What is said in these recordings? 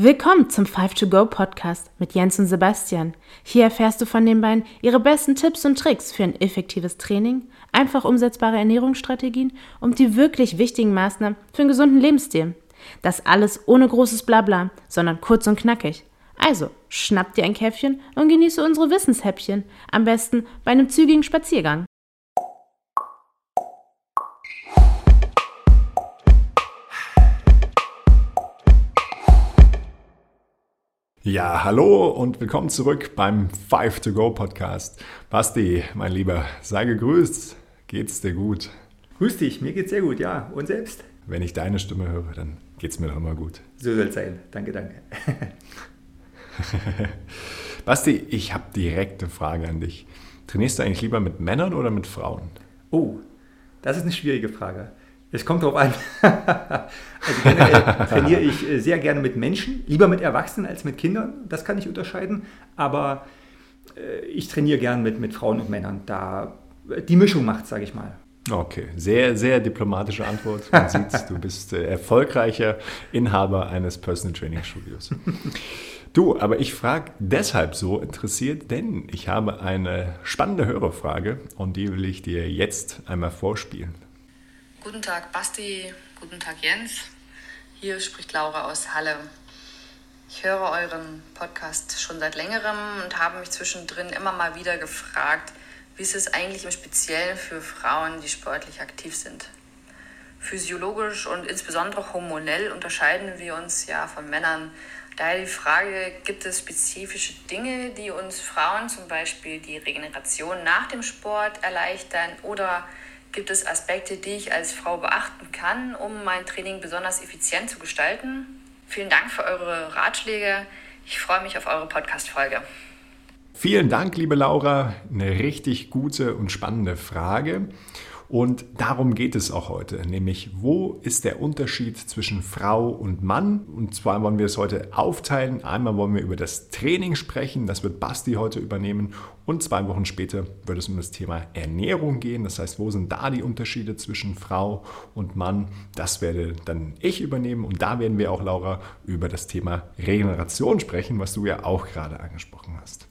Willkommen zum 5 to Go Podcast mit Jens und Sebastian. Hier erfährst du von den beiden ihre besten Tipps und Tricks für ein effektives Training, einfach umsetzbare Ernährungsstrategien und die wirklich wichtigen Maßnahmen für einen gesunden Lebensstil. Das alles ohne großes Blabla, sondern kurz und knackig. Also, schnapp dir ein Käffchen und genieße unsere Wissenshäppchen, am besten bei einem zügigen Spaziergang. Ja, hallo und willkommen zurück beim 5 to Go Podcast. Basti, mein Lieber, sei gegrüßt. Geht's dir gut? Grüß dich, mir geht's sehr gut, ja. Und selbst? Wenn ich deine Stimme höre, dann geht's mir doch immer gut. So soll es sein. Danke, danke. Basti, ich habe direkt eine Frage an dich. Trainierst du eigentlich lieber mit Männern oder mit Frauen? Oh, das ist eine schwierige Frage. Es kommt darauf an. also generell trainiere ich äh, sehr gerne mit Menschen, lieber mit Erwachsenen als mit Kindern. Das kann ich unterscheiden. Aber äh, ich trainiere gern mit, mit Frauen und Männern. Da die Mischung macht, sage ich mal. Okay, sehr, sehr diplomatische Antwort. Man sieht, du bist äh, erfolgreicher Inhaber eines Personal Training Studios. Du, aber ich frage deshalb so interessiert, denn ich habe eine spannende Hörerfrage und die will ich dir jetzt einmal vorspielen. Guten Tag Basti, guten Tag Jens. Hier spricht Laura aus Halle. Ich höre euren Podcast schon seit längerem und habe mich zwischendrin immer mal wieder gefragt, wie ist es eigentlich im Speziellen für Frauen, die sportlich aktiv sind. Physiologisch und insbesondere hormonell unterscheiden wir uns ja von Männern. Daher die Frage, gibt es spezifische Dinge, die uns Frauen zum Beispiel die Regeneration nach dem Sport erleichtern oder Gibt es Aspekte, die ich als Frau beachten kann, um mein Training besonders effizient zu gestalten? Vielen Dank für eure Ratschläge. Ich freue mich auf eure Podcast-Folge. Vielen Dank, liebe Laura. Eine richtig gute und spannende Frage. Und darum geht es auch heute, nämlich wo ist der Unterschied zwischen Frau und Mann? Und zwar wollen wir es heute aufteilen. Einmal wollen wir über das Training sprechen, das wird Basti heute übernehmen. Und zwei Wochen später wird es um das Thema Ernährung gehen. Das heißt, wo sind da die Unterschiede zwischen Frau und Mann? Das werde dann ich übernehmen. Und da werden wir auch, Laura, über das Thema Regeneration sprechen, was du ja auch gerade angesprochen hast.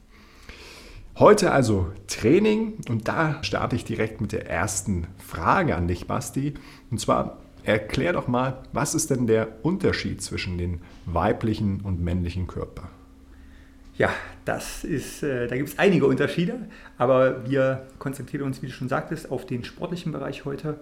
Heute also Training und da starte ich direkt mit der ersten Frage an dich, Basti. Und zwar erklär doch mal, was ist denn der Unterschied zwischen den weiblichen und männlichen Körper? Ja, das ist, äh, da gibt es einige Unterschiede, aber wir konzentrieren uns, wie du schon sagtest, auf den sportlichen Bereich heute.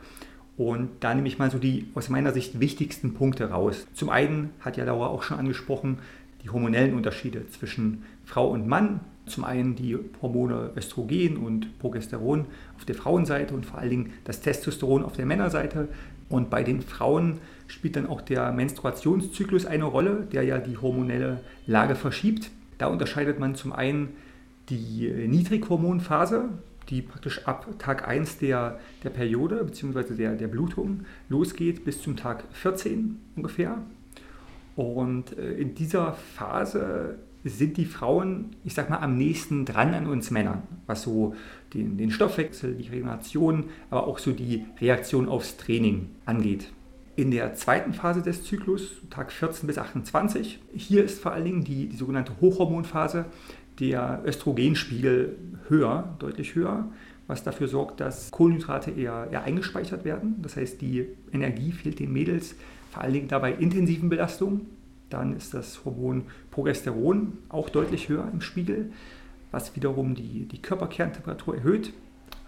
Und da nehme ich mal so die aus meiner Sicht wichtigsten Punkte raus. Zum einen hat ja Laura auch schon angesprochen, die hormonellen Unterschiede zwischen Frau und Mann. Zum einen die Hormone Östrogen und Progesteron auf der Frauenseite und vor allen Dingen das Testosteron auf der Männerseite. Und bei den Frauen spielt dann auch der Menstruationszyklus eine Rolle, der ja die hormonelle Lage verschiebt. Da unterscheidet man zum einen die Niedrighormonphase, die praktisch ab Tag 1 der, der Periode bzw. Der, der Blutung losgeht bis zum Tag 14 ungefähr. Und äh, in dieser Phase sind die Frauen, ich sag mal, am nächsten dran an uns Männern, was so den, den Stoffwechsel, die Regeneration, aber auch so die Reaktion aufs Training angeht. In der zweiten Phase des Zyklus, Tag 14 bis 28, hier ist vor allen Dingen die, die sogenannte Hochhormonphase, der Östrogenspiegel höher, deutlich höher, was dafür sorgt, dass Kohlenhydrate eher, eher eingespeichert werden. Das heißt, die Energie fehlt den Mädels vor allen Dingen dabei intensiven Belastungen. Dann ist das Hormon Progesteron auch deutlich höher im Spiegel, was wiederum die, die Körperkerntemperatur erhöht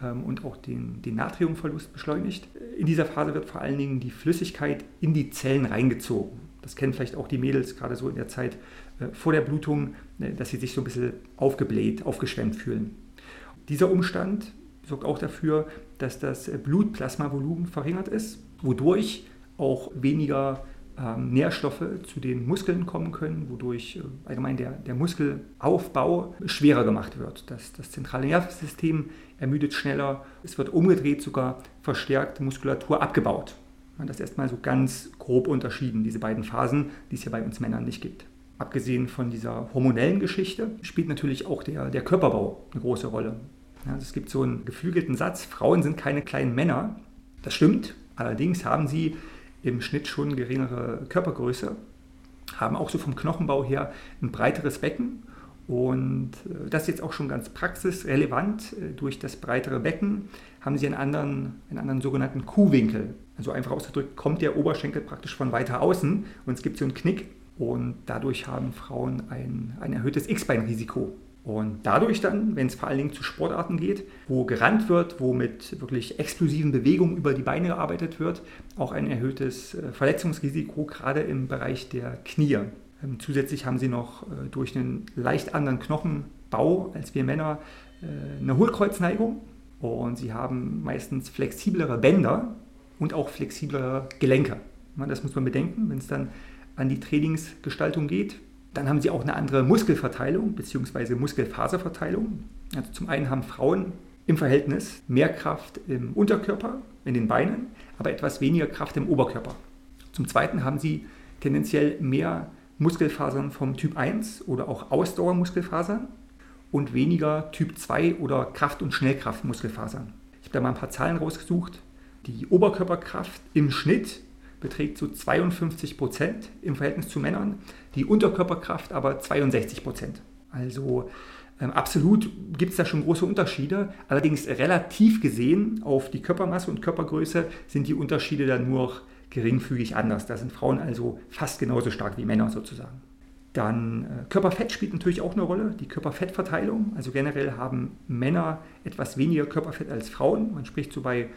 ähm, und auch den, den Natriumverlust beschleunigt. In dieser Phase wird vor allen Dingen die Flüssigkeit in die Zellen reingezogen. Das kennen vielleicht auch die Mädels gerade so in der Zeit äh, vor der Blutung, äh, dass sie sich so ein bisschen aufgebläht, aufgeschwemmt fühlen. Dieser Umstand sorgt auch dafür, dass das Blutplasmavolumen verringert ist, wodurch auch weniger Nährstoffe zu den Muskeln kommen können, wodurch äh, allgemein der, der Muskelaufbau schwerer gemacht wird. Das, das zentrale Nervensystem ermüdet schneller, es wird umgedreht sogar verstärkt Muskulatur abgebaut. Man das erstmal so ganz grob unterschieden, diese beiden Phasen, die es ja bei uns Männern nicht gibt. Abgesehen von dieser hormonellen Geschichte spielt natürlich auch der, der Körperbau eine große Rolle. Also es gibt so einen geflügelten Satz, Frauen sind keine kleinen Männer. Das stimmt, allerdings haben sie im Schnitt schon geringere Körpergröße haben auch so vom Knochenbau her ein breiteres Becken. Und äh, das ist jetzt auch schon ganz praxisrelevant. Äh, durch das breitere Becken haben sie einen anderen, einen anderen sogenannten Kuhwinkel. Also einfach ausgedrückt, kommt der Oberschenkel praktisch von weiter außen und es gibt so einen Knick. Und dadurch haben Frauen ein, ein erhöhtes X-Bein-Risiko. Und dadurch dann, wenn es vor allen Dingen zu Sportarten geht, wo gerannt wird, wo mit wirklich explosiven Bewegungen über die Beine gearbeitet wird, auch ein erhöhtes äh, Verletzungsrisiko, gerade im Bereich der Knie. Ähm, zusätzlich haben sie noch äh, durch einen leicht anderen Knochenbau als wir Männer äh, eine Hohlkreuzneigung und sie haben meistens flexiblere Bänder und auch flexiblere Gelenke. Das muss man bedenken, wenn es dann an die Trainingsgestaltung geht. Dann haben sie auch eine andere Muskelverteilung bzw. Muskelfaserverteilung. Also zum einen haben Frauen im Verhältnis mehr Kraft im Unterkörper, in den Beinen, aber etwas weniger Kraft im Oberkörper. Zum zweiten haben sie tendenziell mehr Muskelfasern vom Typ 1 oder auch Ausdauermuskelfasern und weniger Typ 2 oder Kraft- und Schnellkraftmuskelfasern. Ich habe da mal ein paar Zahlen rausgesucht. Die Oberkörperkraft im Schnitt beträgt so 52 Prozent im Verhältnis zu Männern, die Unterkörperkraft aber 62 Prozent. Also ähm, absolut gibt es da schon große Unterschiede. Allerdings relativ gesehen auf die Körpermasse und Körpergröße sind die Unterschiede dann nur geringfügig anders. Da sind Frauen also fast genauso stark wie Männer sozusagen. Dann äh, Körperfett spielt natürlich auch eine Rolle, die Körperfettverteilung. Also generell haben Männer etwas weniger Körperfett als Frauen. Man spricht so bei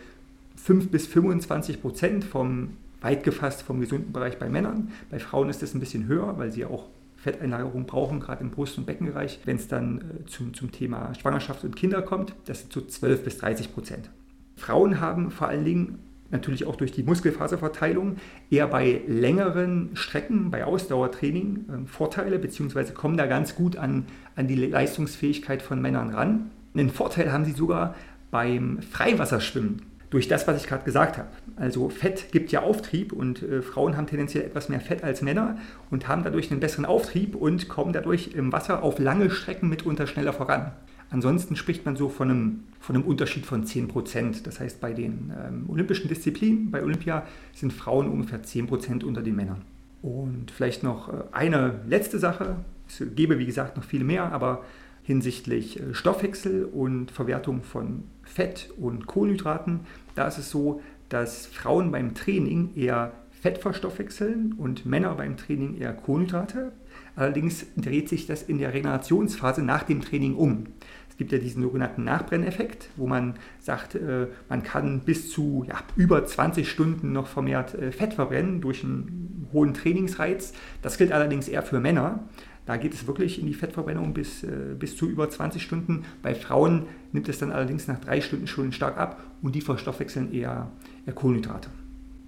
5 bis 25 Prozent vom weit gefasst vom gesunden Bereich bei Männern. Bei Frauen ist das ein bisschen höher, weil sie auch Fetteinlagerung brauchen, gerade im Brust- und Beckenbereich. Wenn es dann äh, zum, zum Thema Schwangerschaft und Kinder kommt, das sind so 12 bis 30 Prozent. Frauen haben vor allen Dingen natürlich auch durch die Muskelfaserverteilung eher bei längeren Strecken, bei Ausdauertraining äh, Vorteile, beziehungsweise kommen da ganz gut an, an die Leistungsfähigkeit von Männern ran. Einen Vorteil haben sie sogar beim Freiwasserschwimmen durch das, was ich gerade gesagt habe. Also Fett gibt ja Auftrieb und äh, Frauen haben tendenziell etwas mehr Fett als Männer und haben dadurch einen besseren Auftrieb und kommen dadurch im Wasser auf lange Strecken mitunter schneller voran. Ansonsten spricht man so von einem, von einem Unterschied von 10 Prozent. Das heißt, bei den ähm, olympischen Disziplinen, bei Olympia, sind Frauen ungefähr 10 Prozent unter den Männern. Und vielleicht noch äh, eine letzte Sache. Es gäbe, wie gesagt, noch viel mehr, aber hinsichtlich äh, Stoffwechsel und Verwertung von Fett und Kohlenhydraten, da ist es so, dass Frauen beim Training eher Fett verstoffwechseln und Männer beim Training eher Kohlenhydrate. Allerdings dreht sich das in der Regenerationsphase nach dem Training um. Es gibt ja diesen sogenannten Nachbrenneffekt, wo man sagt, äh, man kann bis zu ja, über 20 Stunden noch vermehrt äh, Fett verbrennen durch einen hohen Trainingsreiz. Das gilt allerdings eher für Männer. Da geht es wirklich in die Fettverbrennung bis, äh, bis zu über 20 Stunden. Bei Frauen nimmt es dann allerdings nach drei Stunden schon stark ab und die verstoffwechseln eher, eher Kohlenhydrate.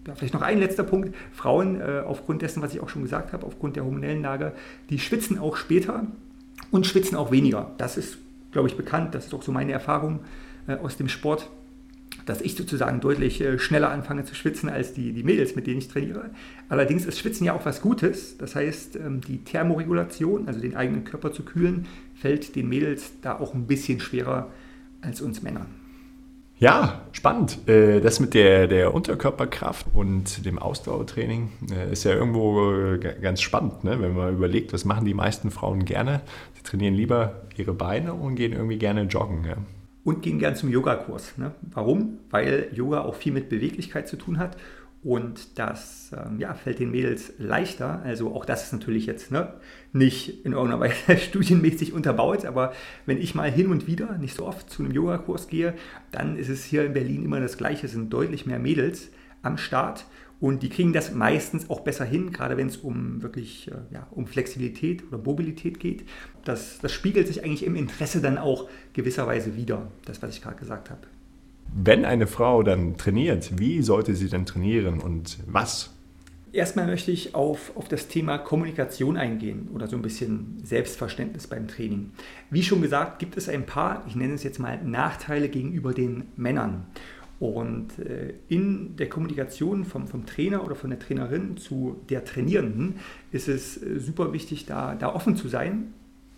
Ja, vielleicht noch ein letzter Punkt. Frauen, äh, aufgrund dessen, was ich auch schon gesagt habe, aufgrund der hormonellen Lage, die schwitzen auch später und schwitzen auch weniger. Das ist, glaube ich, bekannt. Das ist auch so meine Erfahrung äh, aus dem Sport dass ich sozusagen deutlich äh, schneller anfange zu schwitzen als die, die Mädels, mit denen ich trainiere. Allerdings ist Schwitzen ja auch was Gutes. Das heißt, ähm, die Thermoregulation, also den eigenen Körper zu kühlen, fällt den Mädels da auch ein bisschen schwerer als uns Männern. Ja, spannend. Äh, das mit der, der Unterkörperkraft und dem Ausdauertraining äh, ist ja irgendwo ganz spannend, ne? wenn man überlegt, was machen die meisten Frauen gerne. Sie trainieren lieber ihre Beine und gehen irgendwie gerne joggen. Ja? Und gehen gern zum Yogakurs. Ne? Warum? Weil Yoga auch viel mit Beweglichkeit zu tun hat und das ähm, ja, fällt den Mädels leichter. Also auch das ist natürlich jetzt ne, nicht in irgendeiner Weise studienmäßig unterbaut, aber wenn ich mal hin und wieder, nicht so oft, zu einem Yogakurs gehe, dann ist es hier in Berlin immer das Gleiche. Es sind deutlich mehr Mädels am Start und die kriegen das meistens auch besser hin, gerade wenn es um wirklich äh, ja, um Flexibilität oder Mobilität geht. Das, das spiegelt sich eigentlich im Interesse dann auch gewisserweise wieder, das, was ich gerade gesagt habe. Wenn eine Frau dann trainiert, wie sollte sie denn trainieren und was? Erstmal möchte ich auf, auf das Thema Kommunikation eingehen oder so ein bisschen Selbstverständnis beim Training. Wie schon gesagt, gibt es ein paar, ich nenne es jetzt mal Nachteile gegenüber den Männern. Und äh, in der Kommunikation vom, vom Trainer oder von der Trainerin zu der Trainierenden ist es äh, super wichtig, da, da offen zu sein,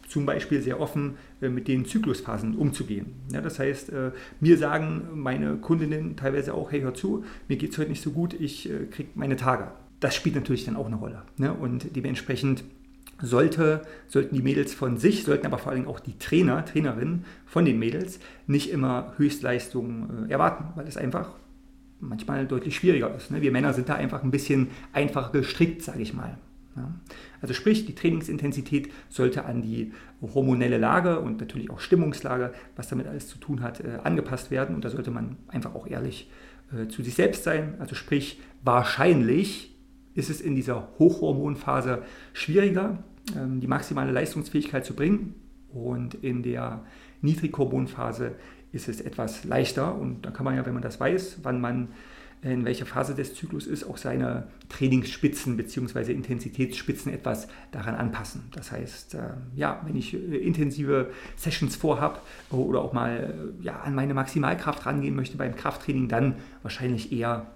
zum Beispiel sehr offen äh, mit den Zyklusphasen umzugehen. Ja, das heißt, mir sagen meine Kundinnen teilweise auch, hey, hör zu, mir geht es heute nicht so gut, ich kriege meine Tage. Das spielt natürlich dann auch eine Rolle. Ne? Und dementsprechend sollte, sollten die Mädels von sich, sollten aber vor allem auch die Trainer, Trainerinnen von den Mädels nicht immer Höchstleistungen äh, erwarten, weil es einfach manchmal deutlich schwieriger ist. Ne? Wir Männer sind da einfach ein bisschen einfacher gestrickt, sage ich mal. Ja? Also sprich, die Trainingsintensität sollte an die hormonelle Lage und natürlich auch Stimmungslage, was damit alles zu tun hat, äh, angepasst werden. Und da sollte man einfach auch ehrlich äh, zu sich selbst sein. Also sprich, wahrscheinlich ist es in dieser Hochhormonphase schwieriger, ähm, die maximale Leistungsfähigkeit zu bringen. Und in der Niedrighormonphase ist es etwas leichter. Und da kann man ja, wenn man das weiß, wann man in welcher Phase des Zyklus ist, auch seine Trainingsspitzen bzw. Intensitätsspitzen etwas daran anpassen. Das heißt, äh, ja, wenn ich äh, intensive Sessions vorhabe oder auch mal äh, ja, an meine Maximalkraft rangehen möchte beim Krafttraining, dann wahrscheinlich eher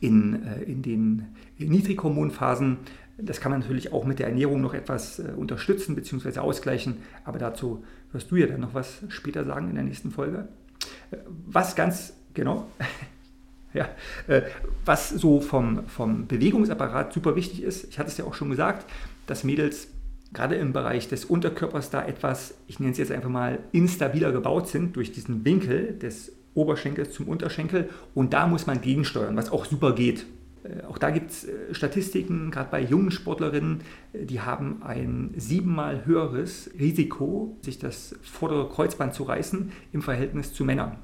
in, in den Niedrighormonphasen. Das kann man natürlich auch mit der Ernährung noch etwas unterstützen bzw. ausgleichen, aber dazu wirst du ja dann noch was später sagen in der nächsten Folge. Was ganz genau Ja, äh, was so vom, vom Bewegungsapparat super wichtig ist, ich hatte es ja auch schon gesagt, dass Mädels gerade im Bereich des Unterkörpers da etwas, ich nenne es jetzt einfach mal, instabiler gebaut sind durch diesen Winkel des Oberschenkels zum Unterschenkel und da muss man gegensteuern, was auch super geht. Äh, auch da gibt es äh, Statistiken, gerade bei jungen Sportlerinnen, die haben ein siebenmal höheres Risiko, sich das vordere Kreuzband zu reißen im Verhältnis zu Männern.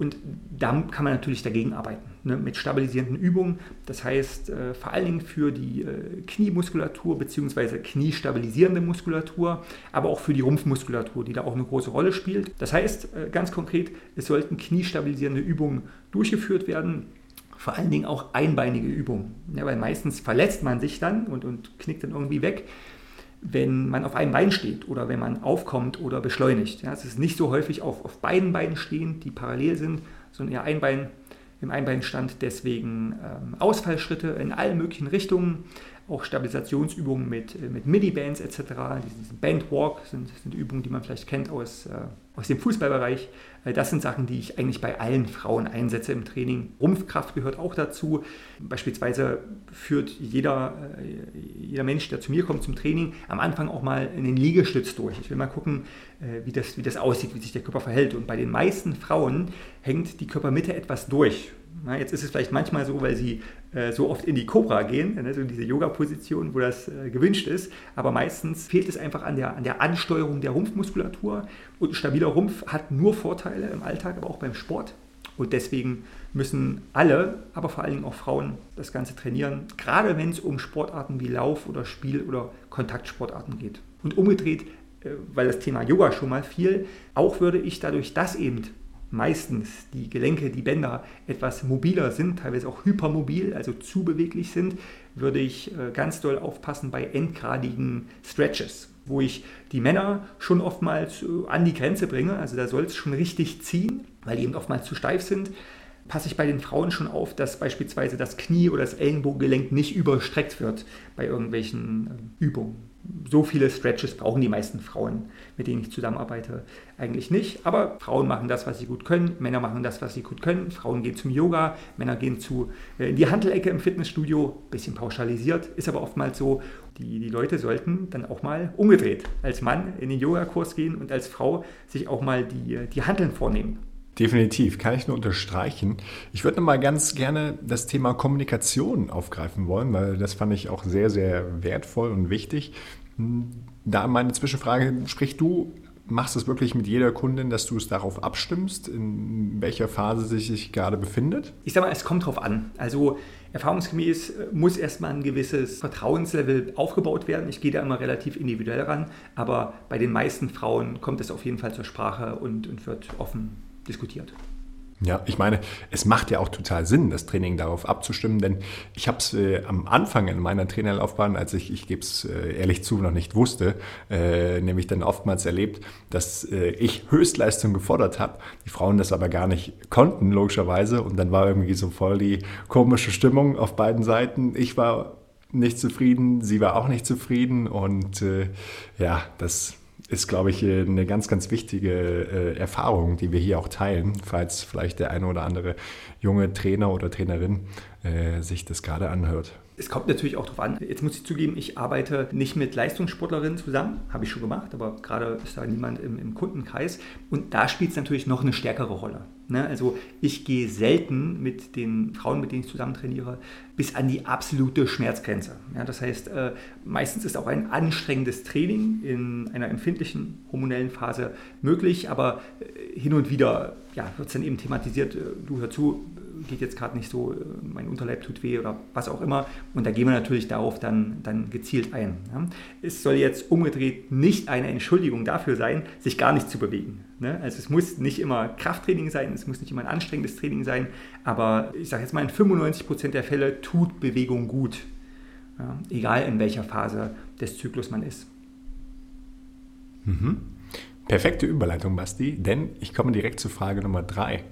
Und da kann man natürlich dagegen arbeiten, ne, mit stabilisierenden Übungen. Das heißt, äh, vor allen Dingen für die äh, Kniemuskulatur bzw. kniestabilisierende Muskulatur, aber auch für die Rumpfmuskulatur, die da auch eine große Rolle spielt. Das heißt, äh, ganz konkret, es sollten kniestabilisierende Übungen durchgeführt werden. Vor allen Dingen auch einbeinige Übungen, ja, weil meistens verletzt man sich dann und, und knickt dann irgendwie weg wenn man auf einem Bein steht oder wenn man aufkommt oder beschleunigt. Ja, es ist nicht so häufig auf, auf beiden Beinen stehen, die parallel sind, sondern eher ein Bein im Einbeinstand. Deswegen ähm, Ausfallschritte in allen möglichen Richtungen auch Stabilisationsübungen mit, äh, mit MIDI-Bands etc. Diesen Bandwalk sind, sind Übungen, die man vielleicht kennt aus, äh, aus dem Fußballbereich. Äh, das sind Sachen, die ich eigentlich bei allen Frauen einsetze im Training. Rumpfkraft gehört auch dazu. Beispielsweise führt jeder, äh, jeder Mensch, der zu mir kommt zum Training, am Anfang auch mal einen Liegestütz durch. Ich will mal gucken, wie, das, wie das aussieht, wie sich der Körper verhält. Und bei den meisten Frauen hängt die Körpermitte etwas durch. Na, jetzt ist es vielleicht manchmal so, weil sie äh, so oft in die Cobra gehen, ne, so in diese Yoga-Position, wo das äh, gewünscht ist. Aber meistens fehlt es einfach an der, an der Ansteuerung der Rumpfmuskulatur. Und ein stabiler Rumpf hat nur Vorteile im Alltag, aber auch beim Sport. Und deswegen müssen alle, aber vor allen Dingen auch Frauen, das Ganze trainieren, gerade wenn es um Sportarten wie Lauf oder Spiel oder Kontaktsportarten geht. Und umgedreht, äh, weil das Thema Yoga schon mal fiel, auch würde ich dadurch, dass eben meistens die Gelenke, die Bänder etwas mobiler sind, teilweise auch hypermobil, also zu beweglich sind, würde ich äh, ganz doll aufpassen bei endgradigen Stretches, wo ich die Männer schon oftmals äh, an die Grenze bringe. Also da soll es schon richtig ziehen, weil die eben oftmals zu steif sind. Passe ich bei den Frauen schon auf, dass beispielsweise das Knie oder das Ellenbogengelenk nicht überstreckt wird bei irgendwelchen äh, Übungen so viele Stretches brauchen die meisten Frauen, mit denen ich zusammenarbeite, eigentlich nicht. Aber Frauen machen das, was sie gut können, Männer machen das, was sie gut können. Frauen gehen zum Yoga, Männer gehen zu, äh, in die Handelecke im Fitnessstudio, bisschen pauschalisiert, ist aber oftmals so. Die, die Leute sollten dann auch mal umgedreht als Mann in den Yogakurs gehen und als Frau sich auch mal die, die Handeln vornehmen. Definitiv, kann ich nur unterstreichen. Ich würde noch mal ganz gerne das Thema Kommunikation aufgreifen wollen, weil das fand ich auch sehr, sehr wertvoll und wichtig. Da meine Zwischenfrage, sprich du machst es wirklich mit jeder Kundin, dass du es darauf abstimmst, in welcher Phase sie sich gerade befindet? Ich sage mal, es kommt darauf an. Also erfahrungsgemäß äh, muss erstmal ein gewisses Vertrauenslevel aufgebaut werden. Ich gehe da immer relativ individuell ran, aber bei den meisten Frauen kommt es auf jeden Fall zur Sprache und, und wird offen diskutiert. Ja, ich meine, es macht ja auch total Sinn, das Training darauf abzustimmen, denn ich habe es äh, am Anfang in meiner Trainerlaufbahn, als ich, ich gebe es äh, ehrlich zu, noch nicht wusste, äh, nämlich dann oftmals erlebt, dass äh, ich Höchstleistung gefordert habe, die Frauen das aber gar nicht konnten, logischerweise, und dann war irgendwie so voll die komische Stimmung auf beiden Seiten. Ich war nicht zufrieden, sie war auch nicht zufrieden und äh, ja, das ist, glaube ich, eine ganz, ganz wichtige äh, Erfahrung, die wir hier auch teilen, falls vielleicht der eine oder andere junge Trainer oder Trainerin äh, sich das gerade anhört. Es kommt natürlich auch darauf an. Jetzt muss ich zugeben, ich arbeite nicht mit Leistungssportlerinnen zusammen, habe ich schon gemacht, aber gerade ist da niemand im, im Kundenkreis. Und da spielt es natürlich noch eine stärkere Rolle. Ne? Also ich gehe selten mit den Frauen, mit denen ich zusammen trainiere, bis an die absolute Schmerzgrenze. Ja, das heißt, äh, meistens ist auch ein anstrengendes Training in einer empfindlichen hormonellen Phase möglich, aber äh, hin und wieder ja, wird es dann eben thematisiert, äh, du hör zu, geht jetzt gerade nicht so, äh, mein Unterleib tut weh oder was auch immer. Und da gehen wir natürlich darauf dann, dann gezielt ein. Ja. Es soll jetzt umgedreht nicht eine Entschuldigung dafür sein, sich gar nicht zu bewegen. Ne? Also es muss nicht immer Krafttraining sein, es muss nicht immer ein anstrengendes Training sein, aber ich sage jetzt mal, in 95% der Fälle tut Bewegung gut. Ja. Egal in welcher Phase des Zyklus man ist. Mhm. Perfekte Überleitung, Basti, denn ich komme direkt zur Frage Nummer drei.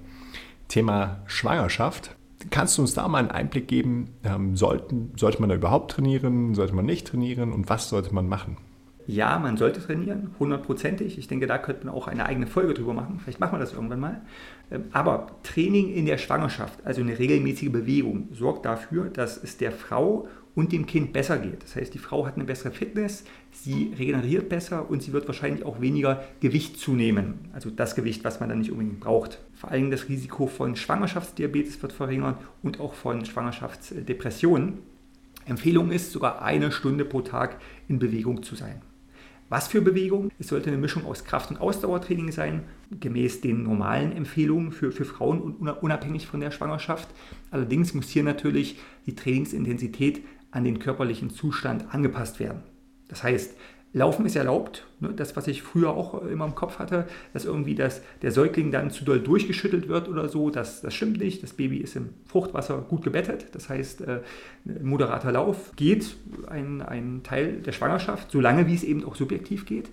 Thema Schwangerschaft. Kannst du uns da mal einen Einblick geben? Ähm, sollten, sollte man da überhaupt trainieren? Sollte man nicht trainieren? Und was sollte man machen? Ja, man sollte trainieren, hundertprozentig. Ich denke, da könnte man auch eine eigene Folge drüber machen. Vielleicht machen wir das irgendwann mal. Ähm, aber Training in der Schwangerschaft, also eine regelmäßige Bewegung, sorgt dafür, dass es der Frau und dem Kind besser geht. Das heißt, die Frau hat eine bessere Fitness, sie regeneriert besser und sie wird wahrscheinlich auch weniger Gewicht zunehmen. Also das Gewicht, was man dann nicht unbedingt braucht. Vor allem das Risiko von Schwangerschaftsdiabetes wird verringert und auch von Schwangerschaftsdepressionen. Empfehlung ist, sogar eine Stunde pro Tag in Bewegung zu sein. Was für Bewegung? Es sollte eine Mischung aus Kraft- und Ausdauertraining sein, gemäß den normalen Empfehlungen für, für Frauen und unabhängig von der Schwangerschaft. Allerdings muss hier natürlich die Trainingsintensität an den körperlichen Zustand angepasst werden. Das heißt, Laufen ist erlaubt? Das, was ich früher auch immer im Kopf hatte, dass irgendwie das, der Säugling dann zu doll durchgeschüttelt wird oder so, das, das stimmt nicht. Das Baby ist im Fruchtwasser gut gebettet, das heißt, äh, moderater Lauf geht ein, ein Teil der Schwangerschaft, solange wie es eben auch subjektiv geht.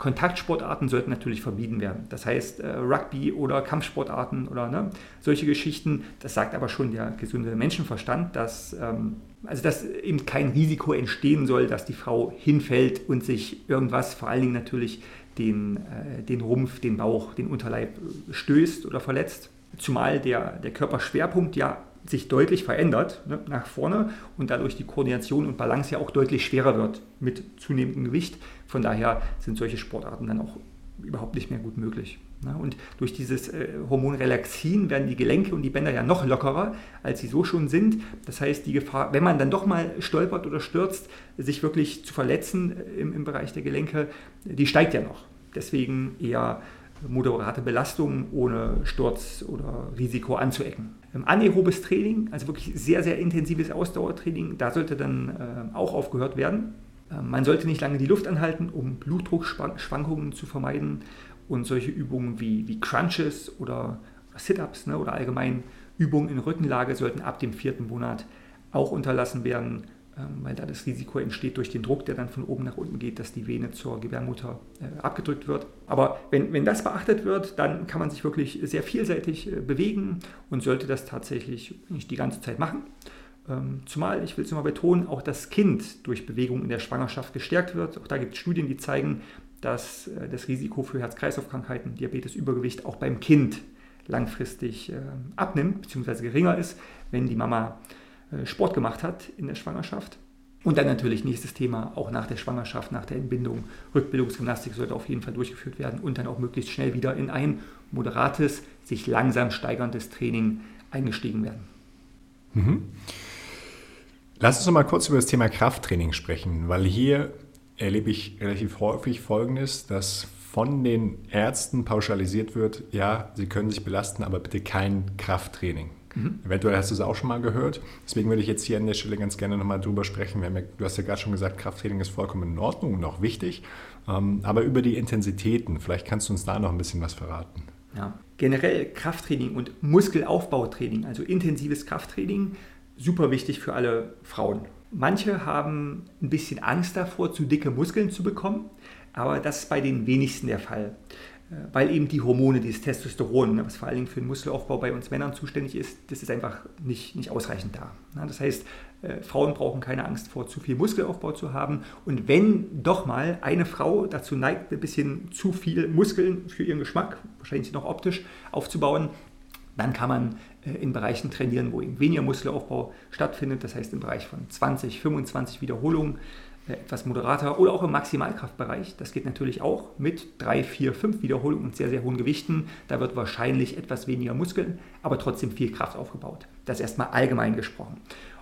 Kontaktsportarten sollten natürlich vermieden werden. Das heißt, äh, Rugby oder Kampfsportarten oder ne, solche Geschichten, das sagt aber schon der gesunde Menschenverstand, dass, ähm, also dass eben kein Risiko entstehen soll, dass die Frau hinfällt und sich irgendwas, vor allen Dingen natürlich den, äh, den Rumpf, den Bauch, den Unterleib stößt oder verletzt. Zumal der, der Körperschwerpunkt ja sich deutlich verändert ne, nach vorne und dadurch die Koordination und Balance ja auch deutlich schwerer wird mit zunehmendem Gewicht. Von daher sind solche Sportarten dann auch überhaupt nicht mehr gut möglich. Ne? Und durch dieses äh, Hormon Relaxin werden die Gelenke und die Bänder ja noch lockerer, als sie so schon sind. Das heißt, die Gefahr, wenn man dann doch mal stolpert oder stürzt, sich wirklich zu verletzen äh, im, im Bereich der Gelenke, die steigt ja noch. Deswegen eher moderate Belastung ohne Sturz oder Risiko anzuecken. Ähm, anaerobes Training, also wirklich sehr, sehr intensives Ausdauertraining, da sollte dann äh, auch aufgehört werden. Äh, man sollte nicht lange die Luft anhalten, um Blutdruckschwankungen zu vermeiden. Und solche Übungen wie, wie Crunches oder Sit-Ups ne, oder allgemein Übungen in Rückenlage sollten ab dem vierten Monat auch unterlassen werden. Ähm, weil da das Risiko entsteht durch den Druck, der dann von oben nach unten geht, dass die Vene zur Gebärmutter äh, abgedrückt wird. Aber wenn, wenn das beachtet wird, dann kann man sich wirklich sehr vielseitig äh, bewegen und sollte das tatsächlich nicht die ganze Zeit machen. Ähm, zumal, ich will es nochmal betonen, auch das Kind durch Bewegung in der Schwangerschaft gestärkt wird. Auch da gibt es Studien, die zeigen, dass äh, das Risiko für Herz-Kreislauf-Krankheiten, Diabetes, Übergewicht auch beim Kind langfristig abnimmt bzw. geringer ist, wenn die Mama äh, Sport gemacht hat in der Schwangerschaft. Und dann natürlich nächstes Thema, auch nach der Schwangerschaft, nach der Entbindung. Rückbildungsgymnastik sollte auf jeden Fall durchgeführt werden und dann auch möglichst schnell wieder in ein moderates, sich langsam steigerndes Training eingestiegen werden. Mhm. Lass uns noch mal kurz über das Thema Krafttraining sprechen, weil hier erlebe ich relativ häufig Folgendes, dass von den Ärzten pauschalisiert wird, ja, sie können sich belasten, aber bitte kein Krafttraining. Mhm. Eventuell hast du es auch schon mal gehört. Deswegen würde ich jetzt hier an der Stelle ganz gerne nochmal drüber sprechen. Ja, du hast ja gerade schon gesagt, Krafttraining ist vollkommen in Ordnung und auch wichtig. Ähm, aber über die Intensitäten, vielleicht kannst du uns da noch ein bisschen was verraten. Ja. Generell Krafttraining und Muskelaufbautraining, also intensives Krafttraining, super wichtig für alle Frauen. Manche haben ein bisschen Angst davor, zu dicke Muskeln zu bekommen, aber das ist bei den wenigsten der Fall. Äh, weil eben die Hormone, dieses Testosteron, ne, was vor allen Dingen für den Muskelaufbau bei uns Männern zuständig ist, das ist einfach nicht, nicht ausreichend da. Das heißt, äh, Frauen brauchen keine Angst vor zu viel Muskelaufbau zu haben. Und wenn doch mal eine Frau dazu neigt, ein bisschen zu viel Muskeln für ihren Geschmack, wahrscheinlich noch optisch, aufzubauen, Dann kann man in Bereichen trainieren, wo eben weniger Muskelaufbau stattfindet, das heißt im Bereich von 20, 25 Wiederholungen, äh, etwas moderater oder auch im Maximalkraftbereich. Das geht natürlich auch mit 3, 4, 5 Wiederholungen und sehr, sehr hohen Gewichten. Da wird wahrscheinlich etwas weniger Muskeln, aber trotzdem viel Kraft aufgebaut. Das erstmal allgemein gesprochen.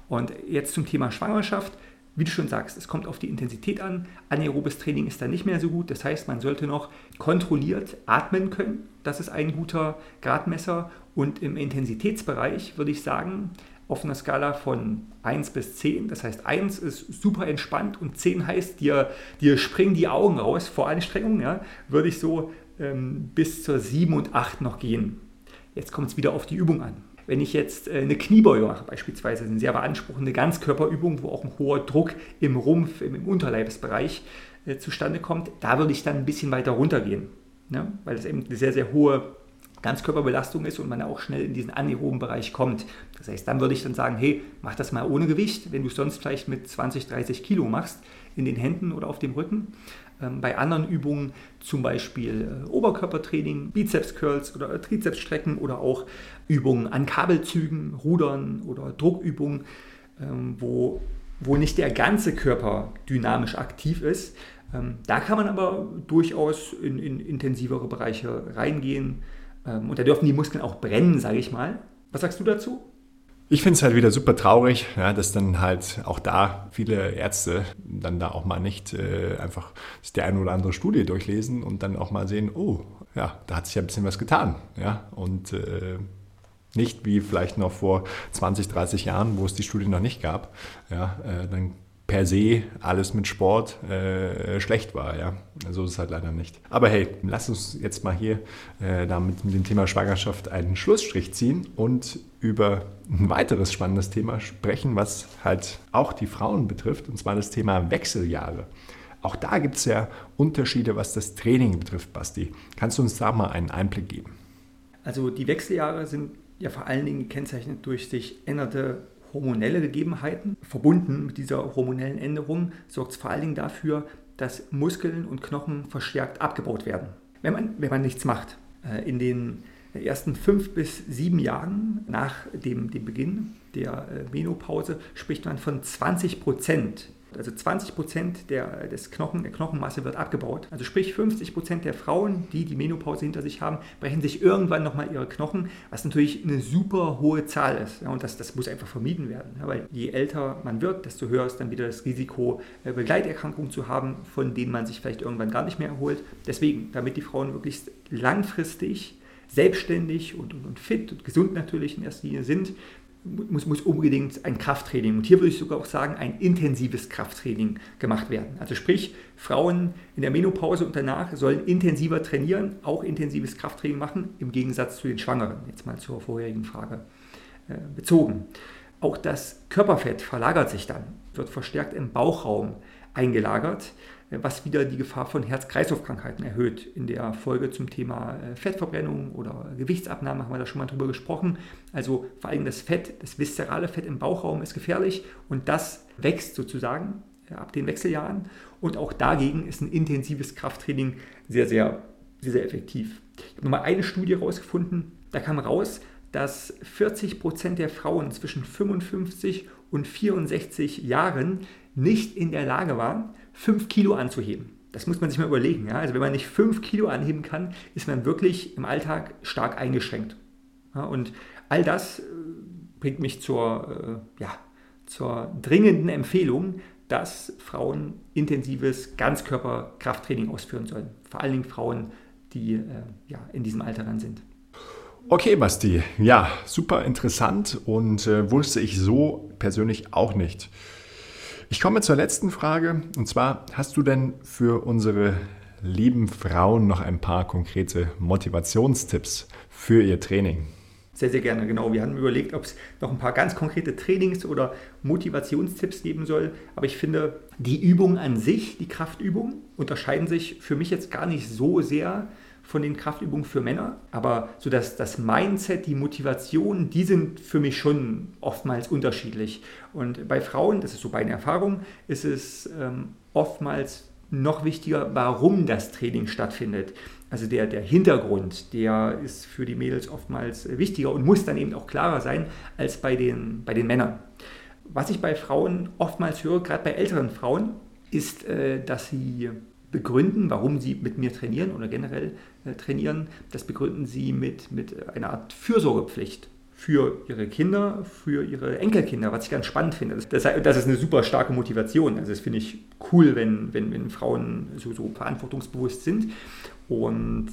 Und jetzt zum Thema Schwangerschaft. Wie du schon sagst, es kommt auf die Intensität an. Anaerobes Training ist da nicht mehr so gut. Das heißt, man sollte noch kontrolliert atmen können. Das ist ein guter Gradmesser. Und im Intensitätsbereich würde ich sagen, auf einer Skala von 1 bis 10. Das heißt, 1 ist super entspannt und 10 heißt, dir, dir springen die Augen raus vor Anstrengung. Ja, würde ich so ähm, bis zur 7 und 8 noch gehen. Jetzt kommt es wieder auf die Übung an. Wenn ich jetzt äh, eine Kniebeuge mache, beispielsweise, eine sehr beanspruchende Ganzkörperübung, wo auch ein hoher Druck im Rumpf, im Unterleibsbereich äh, zustande kommt, da würde ich dann ein bisschen weiter runtergehen, ne? weil es eben eine sehr, sehr hohe Ganzkörperbelastung ist und man auch schnell in diesen anaeroben Bereich kommt. Das heißt, dann würde ich dann sagen, hey, mach das mal ohne Gewicht, wenn du es sonst vielleicht mit 20, 30 Kilo machst, in den Händen oder auf dem Rücken. Ähm, bei anderen Übungen, zum Beispiel äh, Oberkörpertraining, Bizeps-Curls oder Trizepsstrecken oder auch Übungen an Kabelzügen, Rudern oder Druckübungen, ähm, wo, wo nicht der ganze Körper dynamisch aktiv ist. Ähm, da kann man aber durchaus in, in intensivere Bereiche reingehen und da dürfen die Muskeln auch brennen, sage ich mal. Was sagst du dazu? Ich finde es halt wieder super traurig, ja, dass dann halt auch da viele Ärzte dann da auch mal nicht äh, einfach die eine oder andere Studie durchlesen und dann auch mal sehen, oh, ja, da hat sich ja ein bisschen was getan. Ja, und äh, nicht wie vielleicht noch vor 20, 30 Jahren, wo es die Studie noch nicht gab. Ja, äh, dann per se alles mit Sport äh, schlecht war. Ja, so ist es halt leider nicht. Aber hey, lass uns jetzt mal hier äh, damit mit dem Thema Schwangerschaft einen Schlussstrich ziehen und über ein weiteres spannendes Thema sprechen, was halt auch die Frauen betrifft, und zwar das Thema Wechseljahre. Auch da gibt es ja Unterschiede, was das Training betrifft, Basti. Kannst du uns da mal einen Einblick geben? Also die Wechseljahre sind ja vor allen Dingen gekennzeichnet durch sich änderte hormonelle Gegebenheiten. Verbunden mit dieser hormonellen Änderung sorgt es vor allen Dingen dafür, dass Muskeln und Knochen verstärkt abgebaut werden, wenn man, wenn man nichts macht. Äh, in den ersten fünf bis sieben Jahren nach dem, dem Beginn der äh, Menopause spricht man von 20 Prozent also 20 Prozent der, des Knochen, der Knochenmasse wird abgebaut. Also sprich 50 Prozent der Frauen, die die Menopause hinter sich haben, brechen sich irgendwann nochmal ihre Knochen, was natürlich eine super hohe Zahl ist. Ja, und das, das muss einfach vermieden werden. Ja, weil je älter man wird, desto höher ist dann wieder das Risiko, äh, Begleiterkrankungen zu haben, von denen man sich vielleicht irgendwann gar nicht mehr erholt. Deswegen, damit die Frauen wirklich langfristig selbstständig und, und, und fit und gesund natürlich in erster Linie sind, muss, muss unbedingt ein Krafttraining und hier würde ich sogar auch sagen, ein intensives Krafttraining gemacht werden. Also sprich, Frauen in der Menopause und danach sollen intensiver trainieren, auch intensives Krafttraining machen, im Gegensatz zu den Schwangeren, jetzt mal zur vorherigen Frage äh, bezogen. Auch das Körperfett verlagert sich dann, wird verstärkt im Bauchraum eingelagert was wieder die Gefahr von Herz-Kreislauf-Krankheiten erhöht. In der Folge zum Thema äh, Fettverbrennung oder Gewichtsabnahme haben wir da schon mal drüber gesprochen. Also vor allem das Fett, das viszerale Fett im Bauchraum ist gefährlich und das wächst sozusagen äh, ab den Wechseljahren. Und auch dagegen ist ein intensives Krafttraining sehr, sehr, sehr, sehr effektiv. Ich habe nochmal eine Studie rausgefunden, da kam raus, dass 40 Prozent der Frauen zwischen 55 und 64 Jahren nicht in der Lage waren, 5 Kilo anzuheben. Das muss man sich mal überlegen. Ja? Also wenn man nicht 5 Kilo anheben kann, ist man wirklich im Alltag stark eingeschränkt. Ja? Und all das äh, bringt mich zur, äh, ja, zur dringenden Empfehlung, dass Frauen intensives Ganzkörperkrafttraining ausführen sollen. Vor allen Dingen Frauen, die äh, ja, in diesem Alter dann sind. Okay, Basti. Ja, super interessant und äh, wusste ich so persönlich auch nicht. Ich komme zur letzten Frage. Und zwar, hast du denn für unsere lieben Frauen noch ein paar konkrete Motivationstipps für ihr Training? Sehr, sehr gerne, genau. Wir haben überlegt, ob es noch ein paar ganz konkrete Trainings- oder Motivationstipps geben soll. Aber ich finde, die Übungen an sich, die Kraftübungen, unterscheiden sich für mich jetzt gar nicht so sehr von den Kraftübungen für Männer, aber so dass das Mindset, die Motivation, die sind für mich schon oftmals unterschiedlich. Und bei Frauen, das ist so meine Erfahrung, ist es ähm, oftmals noch wichtiger, warum das Training stattfindet. Also der, der Hintergrund, der ist für die Mädels oftmals wichtiger und muss dann eben auch klarer sein als bei den, bei den Männern. Was ich bei Frauen oftmals höre, gerade bei älteren Frauen, ist, äh, dass sie begründen, warum sie mit mir trainieren oder generell äh, trainieren. Das begründen sie mit, mit einer Art Fürsorgepflicht für ihre Kinder, für ihre Enkelkinder, was ich ganz spannend finde. Das, das ist eine super starke Motivation. Also das finde ich cool, wenn, wenn, wenn Frauen so, so verantwortungsbewusst sind. Und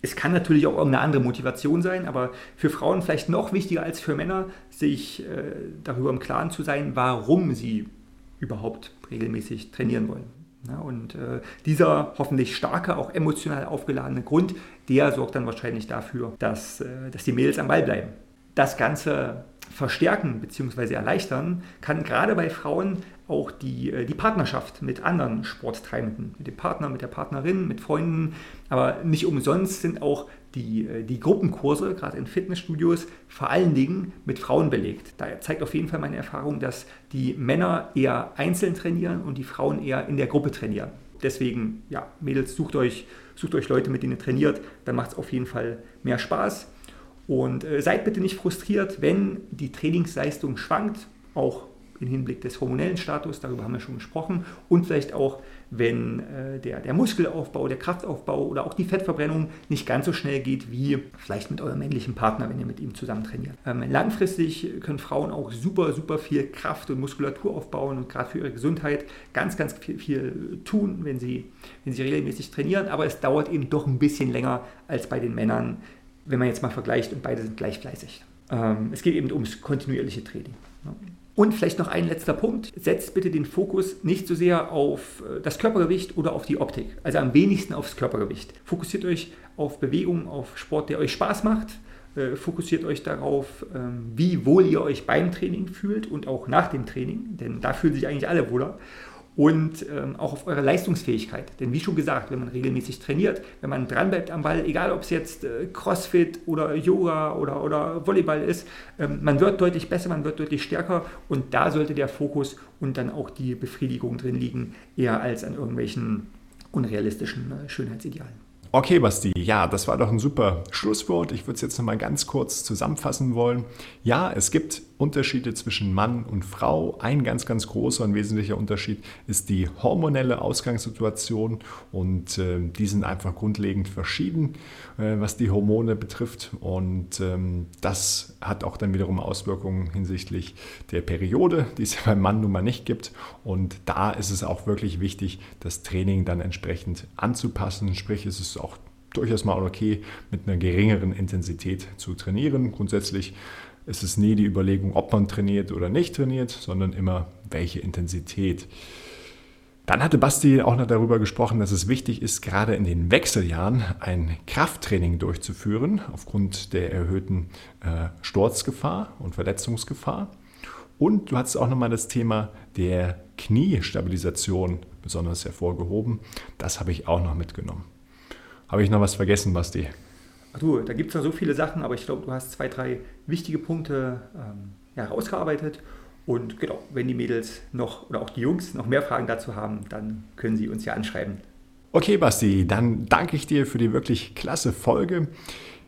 es kann natürlich auch irgendeine andere Motivation sein, aber für Frauen vielleicht noch wichtiger als für Männer, sich äh, darüber im Klaren zu sein, warum sie überhaupt regelmäßig trainieren wollen. Ja, und äh, dieser hoffentlich starke, auch emotional aufgeladene Grund, der sorgt dann wahrscheinlich dafür, dass, äh, dass die Mädels am Ball bleiben das Ganze verstärken bzw. erleichtern, kann gerade bei Frauen auch die, äh, die Partnerschaft mit anderen Sporttreibenden, mit dem Partner, mit der Partnerin, mit Freunden. Aber nicht umsonst sind auch die, äh, die Gruppenkurse, gerade in Fitnessstudios, vor allen Dingen mit Frauen belegt. Da zeigt auf jeden Fall meine Erfahrung, dass die Männer eher einzeln trainieren und die Frauen eher in der Gruppe trainieren. Deswegen, ja, Mädels, sucht euch, sucht euch Leute, mit denen ihr trainiert, dann macht es auf jeden Fall mehr Spaß. Und äh, seid bitte nicht frustriert, wenn die Trainingsleistung schwankt, auch im Hinblick des hormonellen Status, darüber haben wir schon gesprochen, und vielleicht auch, wenn äh, der, der Muskelaufbau, der Kraftaufbau oder auch die Fettverbrennung nicht ganz so schnell geht wie vielleicht mit eurem männlichen Partner, wenn ihr mit ihm zusammen trainiert. Ähm, langfristig können Frauen auch super, super viel Kraft und Muskulatur aufbauen und gerade für ihre Gesundheit ganz, ganz viel, viel tun, wenn sie, wenn sie regelmäßig trainieren, aber es dauert eben doch ein bisschen länger als bei den Männern, wenn man jetzt mal vergleicht und beide sind gleich fleißig. Ähm, es geht eben ums kontinuierliche Training. Ne? Und vielleicht noch ein letzter Punkt. Setzt bitte den Fokus nicht so sehr auf äh, das Körpergewicht oder auf die Optik. Also am wenigsten aufs Körpergewicht. Fokussiert euch auf Bewegung, auf Sport, der euch Spaß macht. Äh, fokussiert euch darauf, ähm, wie wohl ihr euch beim Training fühlt und auch nach dem Training. Denn da fühlen sich eigentlich alle wohler und ähm, auch auf eure Leistungsfähigkeit. Denn wie schon gesagt, wenn man regelmäßig trainiert, wenn man dranbleibt am Ball, egal ob es jetzt äh, Crossfit oder Yoga oder, oder Volleyball ist, ähm, man wird deutlich besser, man wird deutlich stärker und da sollte der Fokus und dann auch die Befriedigung drin liegen, eher als an irgendwelchen unrealistischen äh, Schönheitsidealen. Okay, Basti, ja, das war doch ein super Schlusswort. Ich würde es jetzt nochmal ganz kurz zusammenfassen wollen. Ja, es gibt Unterschiede zwischen Mann und Frau. Ein ganz, ganz großer und wesentlicher Unterschied ist die hormonelle Ausgangssituation und äh, die sind einfach grundlegend verschieden, äh, was die Hormone betrifft. Und ähm, das hat auch dann wiederum Auswirkungen hinsichtlich der Periode, die es ja beim Mann nun mal nicht gibt. Und da ist es auch wirklich wichtig, das Training dann entsprechend anzupassen. Sprich, ist es auch durchaus mal okay, mit einer geringeren Intensität zu trainieren. Grundsätzlich ist es nie die Überlegung, ob man trainiert oder nicht trainiert, sondern immer welche Intensität. Dann hatte Basti auch noch darüber gesprochen, dass es wichtig ist, gerade in den Wechseljahren ein Krafttraining durchzuführen, aufgrund der erhöhten äh, Sturzgefahr und Verletzungsgefahr. Und du hast auch nochmal das Thema der Kniestabilisation besonders hervorgehoben. Das habe ich auch noch mitgenommen. Habe ich noch was vergessen, Basti? Ach du, da gibt es noch so viele Sachen, aber ich glaube, du hast zwei, drei wichtige Punkte ähm, ja, herausgearbeitet. Und genau, wenn die Mädels noch oder auch die Jungs noch mehr Fragen dazu haben, dann können sie uns ja anschreiben. Okay, Basti, dann danke ich dir für die wirklich klasse Folge.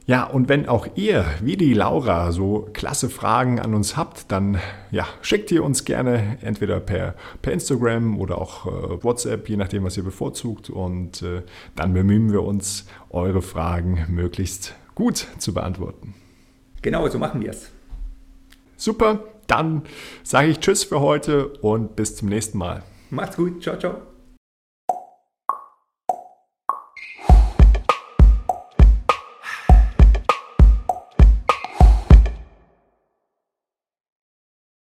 Ja, und wenn auch ihr, wie die Laura, so klasse Fragen an uns habt, dann ja, schickt ihr uns gerne entweder per, per Instagram oder auch äh, WhatsApp, je nachdem, was ihr bevorzugt. Und äh, dann bemühen wir uns, eure Fragen möglichst gut zu beantworten. Genau, so machen wir es. Super, dann sage ich Tschüss für heute und bis zum nächsten Mal. Macht's gut, ciao, ciao.